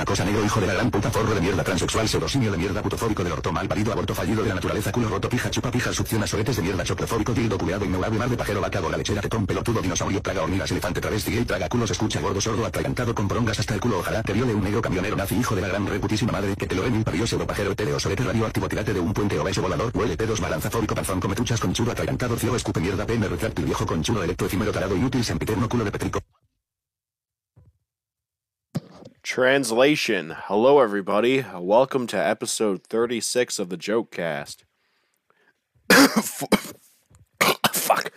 una cosa negro hijo de la gran puta forro de mierda transexual pseudosimio de mierda putofóbico del orto mal parido aborto fallido de la naturaleza culo roto pija chupa pija succiona soetes de mierda choprofóbico dildo culeado innuable mar de pajero vaca gorda lechera tetón pelotudo dinosaurio plaga hormigas elefante travesti gay traga culos escucha gordo sordo atragantado con porongas hasta el culo ojalá te viole un negro camionero nazi hijo de la gran reputísima madre que te lo mil parió pseudo etéreo solete radioactivo tirate de un puente obeso volador huele pedos balanzafóbico panzón come truchas con chulo atragantado cio escupe mierda pm retráctil viejo con chulo electro efímero tarado inútil sempiterno culo de petrico Translation. Hello, everybody. Welcome to episode 36 of the Joke Cast. Fuck.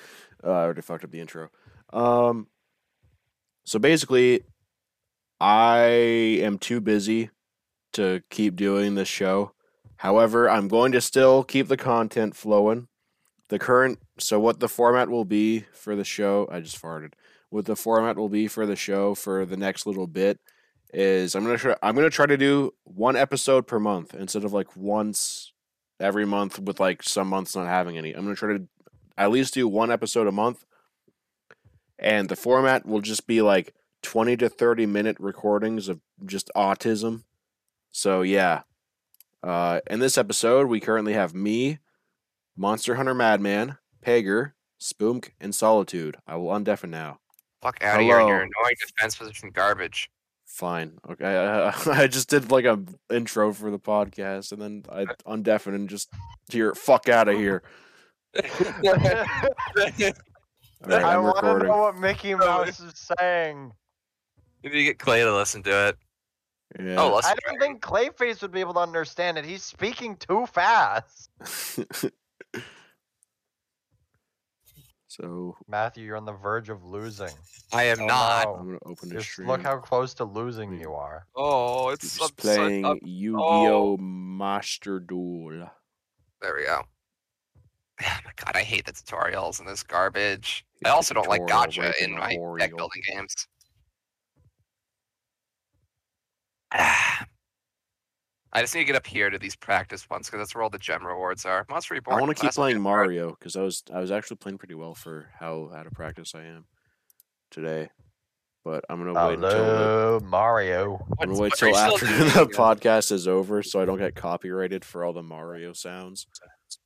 Uh, I already fucked up the intro. Um, so basically, I am too busy to keep doing this show. However, I'm going to still keep the content flowing. The current, so what the format will be for the show, I just farted. What the format will be for the show for the next little bit is I'm gonna try I'm gonna try to do one episode per month instead of like once every month with like some months not having any. I'm gonna try to at least do one episode a month. And the format will just be like 20 to 30 minute recordings of just autism. So yeah. Uh in this episode we currently have me, Monster Hunter Madman, Pager, Spoomk, and Solitude. I will undeafen now. Fuck out of here and your Hello. annoying defense position garbage. Fine. Okay. I, I just did like a intro for the podcast, and then I undeafen and just hear "fuck out of here." All right, I I'm want to know what Mickey Mouse is saying. If you get Clay to listen to it. Oh, yeah. Oh, I don't think Clayface would be able to understand it. He's speaking too fast. So Matthew, you're on the verge of losing. I am Oh, not. no. I'm gonna open the Just stream. look how close to losing you are. Oh, it's He's I'm playing I'm- Yu-Gi-Oh! Master Duel. There we go. Oh my god, I hate the tutorials and this garbage. I also don't like Tutorial gacha in a my deck building games. I just need to get up here to these practice ones because that's where all the gem rewards are. Monster Reborn. I want to keep playing. Mario because I was I was actually playing pretty well for how out of practice I am today. But I'm gonna wait until the, Mario. I'm gonna wait what are you till still after the again? podcast is over so I don't get copyrighted for all the Mario sounds.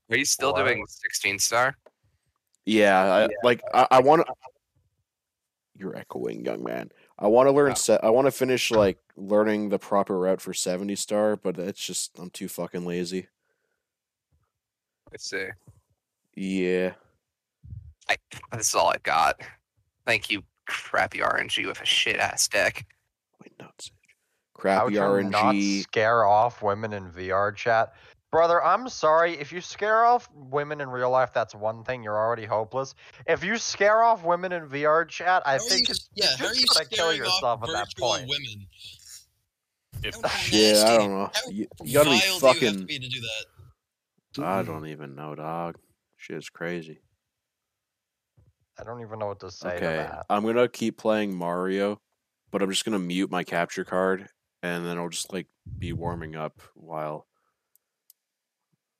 Are you still Hello? doing 16 star? Yeah, I, like I, I want to. You're echoing, young man. I want to learn. Oh. Se- I want to finish like learning the proper route for seventy star, but it's just I'm too fucking lazy. Let's see. Yeah, I, this is all I've got. Thank you, crappy RNG with a shit ass deck. wait, nuts. How Crappy to not RNG. scare off women in VR chat. Brother, I'm sorry. If you scare off women in real life, that's one thing. You're already hopeless. If you scare off women in VR chat, I How think you, it's, yeah, you how are you just gotta kill yourself at that point. women? If- Yeah, I don't know. You, you gotta be vile do to fucking. be to do that? I don't even know, dog. Shit's crazy. I don't even know what to say to Okay, that. I'm gonna keep playing Mario, but I'm just gonna mute my capture card, and then I'll just like be warming up while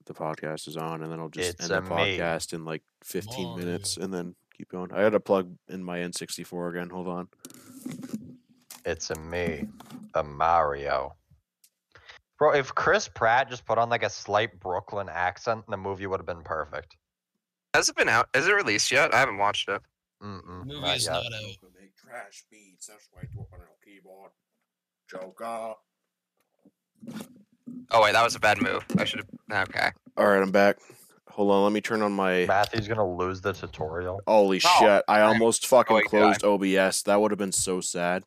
the podcast is on, and then I'll just It's end the a podcast in like 15 minutes, and then keep going. I gotta plug in my N64 again. Hold on. It's a me, a Mario. Bro, if Chris Pratt just put on like a slight Brooklyn accent, the movie would have been perfect. Has it been out? Is it released yet? I haven't watched it. Mm-mm, The movie not is yet. not out. Make trash beats. That's why I do it on a keyboard. Joker. Oh wait, that was a bad move. I should have. Okay. All right, I'm back. Hold on, let me turn on my. Matthew's gonna lose the tutorial. Holy Oh, shit! I almost fucking oh, my God. closed OBS. That would have been so sad.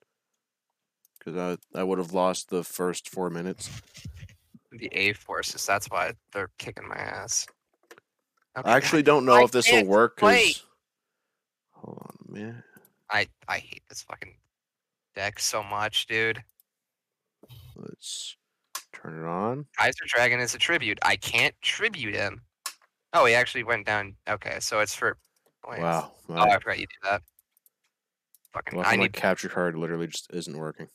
Because I I would have lost the first four minutes. The A forces. That's why they're kicking my ass. Okay, I actually don't know I if this will can't work. play. Cause... Hold on a minute. I I hate this fucking deck so much, dude. Let's turn it on. Kaiser Dragon is a tribute. I can't tribute him. Oh, he actually went down. Okay, so it's for. Wait. Wow. Oh, I forgot you do that. Fucking. well, I my need. capture card literally just isn't working.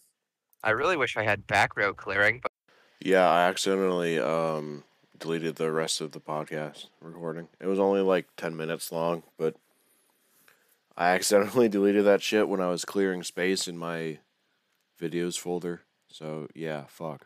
I really wish I had back row clearing, but Yeah, I accidentally um deleted the rest of the podcast recording. It was only like ten minutes long, but I accidentally deleted that shit when I was clearing space in my videos folder So yeah, fuck.